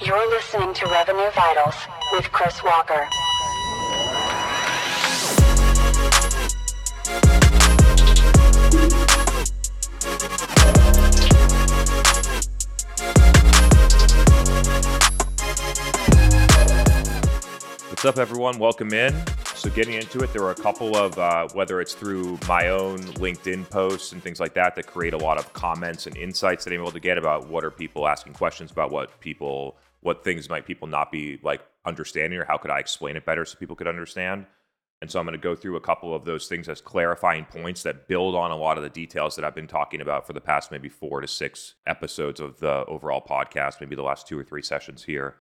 You're listening to Revenue Vitals with Chris Walker. What's up, everyone? Welcome in. So, getting into it, there are a couple of, uh, whether it's through my own LinkedIn posts and things like that, that create a lot of comments and insights that I'm able to get about what are people asking questions about, what people, what things might people not be like understanding, or how could I explain it better so people could understand. And so, I'm going to go through a couple of those things as clarifying points that build on a lot of the details that I've been talking about for the past maybe four to six episodes of the overall podcast, maybe the last two or three sessions here.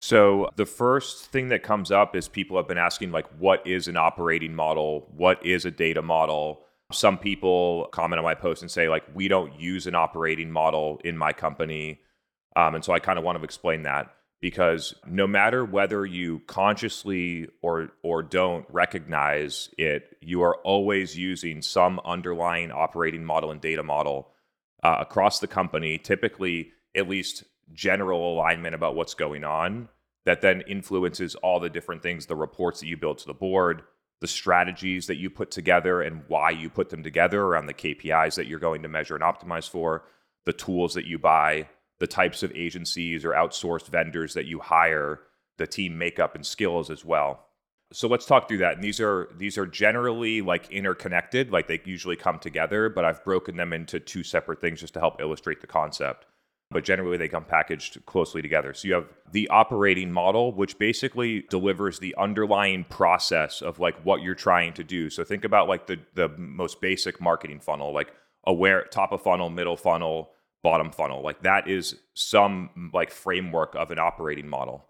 So the first thing that comes up is people have been asking like what is an operating model? What is a data model? Some people comment on my post and say like we don't use an operating model in my company. Um, and so I kind of want to explain that because no matter whether you consciously or or don't recognize it, you are always using some underlying operating model and data model uh, across the company. Typically, at least general alignment about what's going on that then influences all the different things the reports that you build to the board the strategies that you put together and why you put them together around the KPIs that you're going to measure and optimize for the tools that you buy the types of agencies or outsourced vendors that you hire the team makeup and skills as well. So let's talk through that. And these are these are generally like interconnected like they usually come together but i've broken them into two separate things just to help illustrate the concept but generally they come packaged closely together. So you have the operating model, which basically delivers the underlying process of like what you're trying to do. So think about like the the most basic marketing funnel, like aware top of funnel, middle funnel, bottom funnel. Like that is some like framework of an operating model.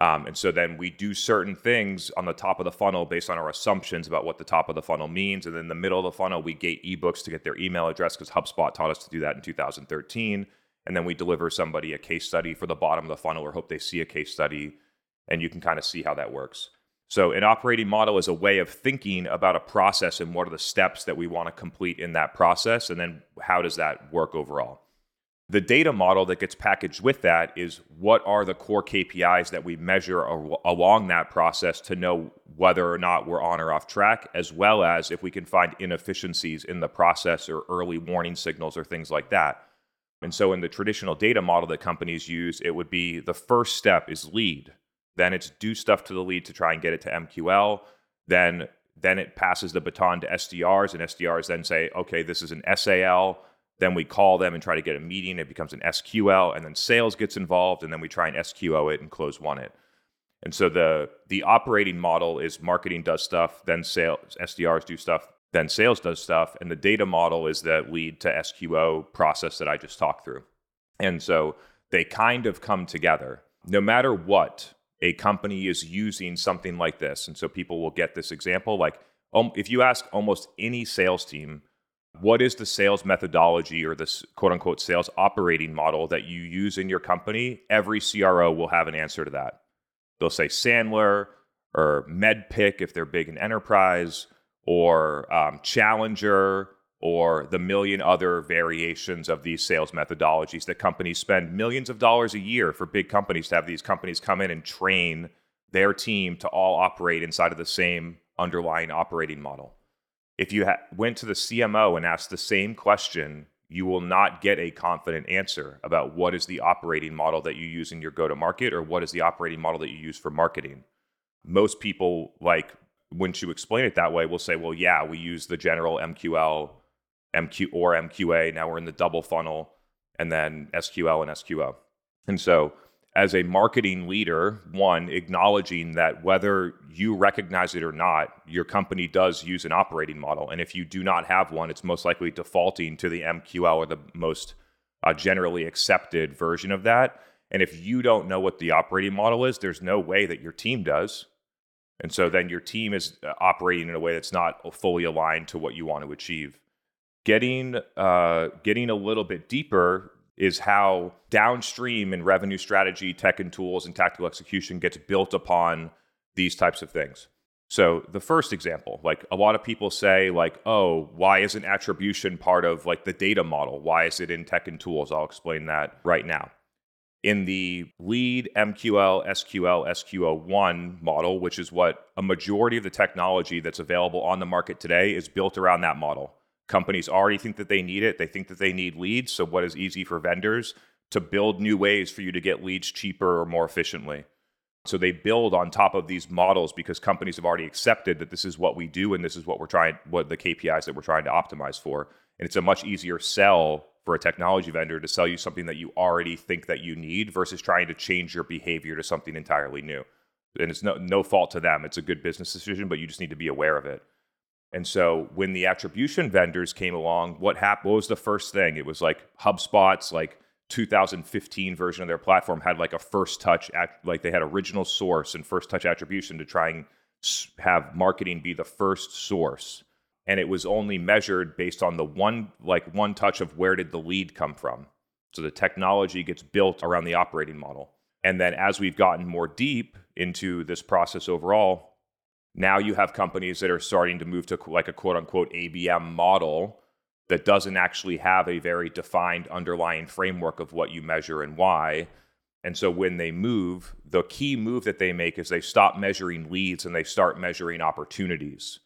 Um, and so then we do certain things on the top of the funnel based on our assumptions about what the top of the funnel means. And then the middle of the funnel, we gate ebooks to get their email address because HubSpot taught us to do that in 2013 and then we deliver somebody a case study for the bottom of the funnel or hope they see a case study and you can kind of see how that works so an operating model is a way of thinking about a process and what are the steps that we want to complete in that process and then how does that work overall the data model that gets packaged with that is what are the core KPIs that we measure along that process to know whether or not we're on or off track, as well as if we can find inefficiencies in the process or early warning signals or things like that. And so, in the traditional data model that companies use, it would be the first step is lead. Then it's do stuff to the lead to try and get it to MQL. Then, then it passes the baton to SDRs, and SDRs then say, okay, this is an SAL. Then we call them and try to get a meeting. It becomes an SQL, and then sales gets involved, and then we try and SQO it and close one it. And so the the operating model is marketing does stuff, then sales SDRs do stuff, then sales does stuff. And the data model is the lead to SQO process that I just talked through. And so they kind of come together. No matter what, a company is using something like this. And so people will get this example. Like um, if you ask almost any sales team, what is the sales methodology or this quote unquote sales operating model that you use in your company? Every CRO will have an answer to that. They'll say Sandler or MEDDPICC if they're big in enterprise or um, Challenger or the million other variations of these sales methodologies that companies spend millions of dollars a year for big companies to have these companies come in and train their team to all operate inside of the same underlying operating model. If you ha- went to the CMO and asked the same question, you will not get a confident answer about what is the operating model that you use in your go to market or what is the operating model that you use for marketing. Most people like once you explain it that way, we'll say, well, yeah, we use the general MQL, MQ or MQA. Now we're in the double funnel, and then SQL and SQO. And so, as a marketing leader, one, acknowledging that whether you recognize it or not, your company does use an operating model. And if you do not have one, it's most likely defaulting to the MQL or the most uh, generally accepted version of that. And if you don't know what the operating model is, there's no way that your team does. And so then your team is uh, operating in a way that's not fully aligned to what you want to achieve. Getting uh, getting a little bit deeper is how downstream in revenue strategy, tech and tools, and tactical execution gets built upon these types of things. So the first example, like a lot of people say, like, oh, why isn't attribution part of like the data model? Why is it in tech and tools? I'll explain that right now. In the lead MQL, SQL, SQL1 model, which is what a majority of the technology that's available on the market today is built around that model. Companies already think that they need it. They think that they need leads. So, what is easy for vendors to build new ways for you to get leads cheaper or more efficiently? So, they build on top of these models because companies have already accepted that this is what we do and this is what we're trying, what the KPIs that we're trying to optimize for. And it's a much easier sell for a technology vendor to sell you something that you already think that you need versus trying to change your behavior to something entirely new. And it's no no fault to them. It's a good business decision, but you just need to be aware of it. And so when the attribution vendors came along, what happened? What was the first thing? It was like HubSpot's like 2015 version of their platform had like a first touch, at, like they had original source and first touch attribution to try and have marketing be the first source and it was only measured based on the one like one touch of where did the lead come from. So the technology gets built around the operating model. And then as we've gotten more deep into this process overall now you have companies that are starting to move to like a quote unquote abm model that doesn't actually have a very defined underlying framework of what you measure and why. And so when they move the key move that they make is they stop measuring leads and they start measuring opportunities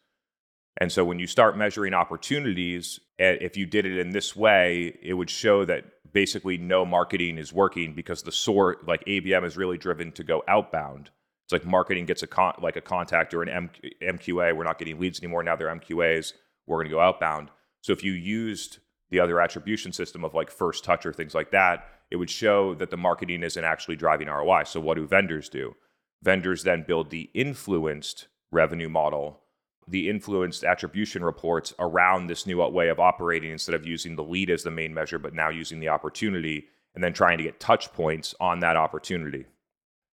and so when you start measuring opportunities, eh, if you did it in this way, it would show that basically no marketing is working because the sort like ABM is really driven to go outbound. It's like marketing gets a con- like a contact or an M- MQA. We're not getting leads anymore. Now they're MQAs. We're going to go outbound. So if you used the other attribution system of like first touch or things like that, it would show that the marketing isn't actually driving ROI. So what do vendors do? Vendors then build the influenced revenue model the influenced attribution reports around this new way of operating instead of using the lead as the main measure, but now using the opportunity and then trying to get touch points on that opportunity.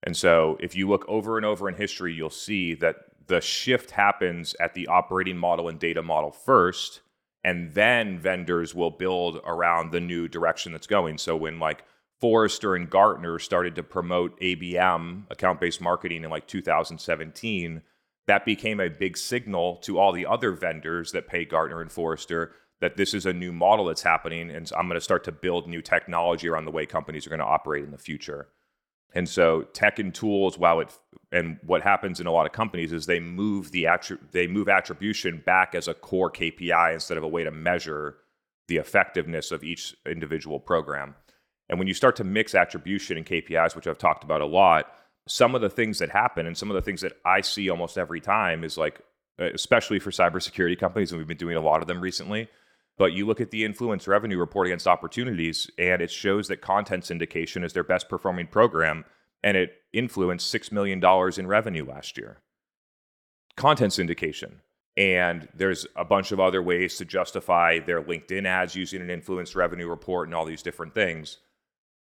And so if you look over and over in history, you'll see that the shift happens at the operating model and data model first, and then vendors will build around the new direction that's going. So when like Forrester and Gartner started to promote ABM, account based marketing, in like 2017 that became a big signal to all the other vendors that pay Gartner and Forrester that this is a new model that's happening. And I'm going to start to build new technology around the way companies are going to operate in the future. And so tech and tools, while it and what happens in a lot of companies is they move the attri- they move attribution back as a core KPI instead of a way to measure the effectiveness of each individual program. And when you start to mix attribution and KPIs, which I've talked about a lot, some of the things that happen and some of the things that I see almost every time is like, uh, especially for cybersecurity companies, and we've been doing a lot of them recently. But you look at the influence revenue report against opportunities, and it shows that content syndication is their best performing program, and it influenced $6 million in revenue last year. Content syndication. And there's a bunch of other ways to justify their LinkedIn ads using an influence revenue report and all these different things.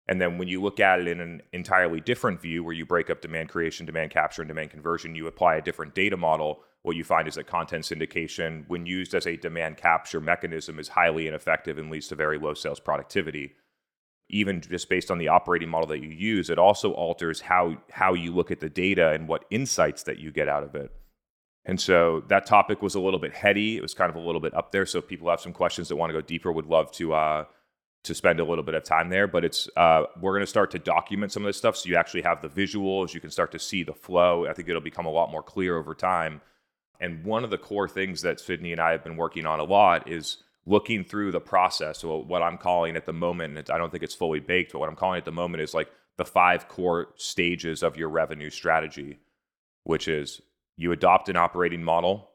And then when you look at it in an entirely different view, where you break up demand creation, demand capture, and demand conversion, you apply a different data model. What you find is that content syndication, when used as a demand capture mechanism, is highly ineffective and leads to very low sales productivity. Even just based on the operating model that you use, it also alters how, how you look at the data and what insights that you get out of it. And so that topic was a little bit heady. It was kind of a little bit up there. So if people have some questions that want to go deeper, would love to uh, to spend a little bit of time there. But it's uh, we're going to start to document some of this stuff, so you actually have the visuals. You can start to see the flow. I think it'll become a lot more clear over time. And one of the core things that Sydney and I have been working on a lot is looking through the process. So what I'm calling at the moment, I don't think it's fully baked, but what I'm calling at the moment is like the five core stages of your revenue strategy, which is you adopt an operating model.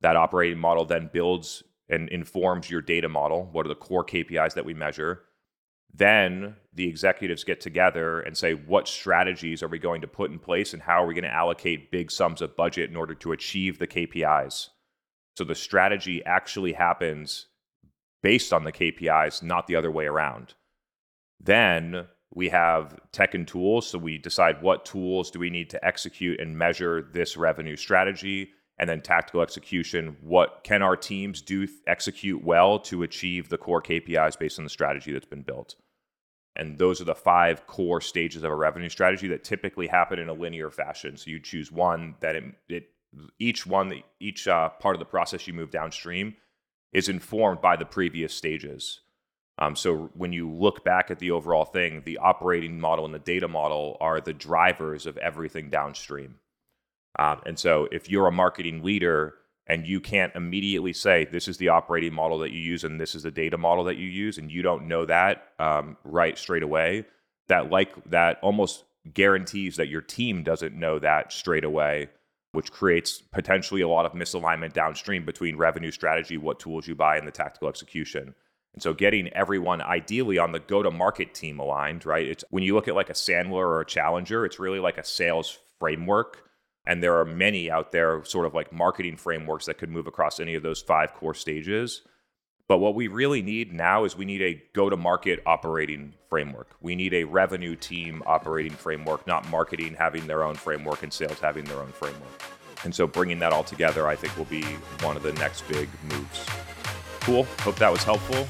That operating model then builds and informs your data model. What are the core KPIs that we measure? Then the executives get together and say, what strategies are we going to put in place and how are we going to allocate big sums of budget in order to achieve the KPIs? So the strategy actually happens based on the KPIs, not the other way around. Then we have tech and tools. So we decide what tools do we need to execute and measure this revenue strategy and then tactical execution. What can our teams do execute well to achieve the core KPIs based on the strategy that's been built? And those are the five core stages of a revenue strategy that typically happen in a linear fashion. So you choose one that it, it each one, each uh, part of the process you move downstream is informed by the previous stages. Um, so when you look back at the overall thing, the operating model and the data model are the drivers of everything downstream. Um, and so if you're a marketing leader and you can't immediately say this is the operating model that you use and this is the data model that you use, and you don't know that um, right straight away, that like that almost guarantees that your team doesn't know that straight away, which creates potentially a lot of misalignment downstream between revenue strategy, what tools you buy, and the tactical execution. And so getting everyone ideally on the go to market team aligned, right? It's when you look at like a Sandler or a Challenger, it's really like a sales framework. And there are many out there, sort of like marketing frameworks that could move across any of those five core stages. But what we really need now is we need a go to market operating framework. We need a revenue team operating framework, not marketing having their own framework and sales having their own framework. And so bringing that all together, I think, will be one of the next big moves. Cool. Hope that was helpful.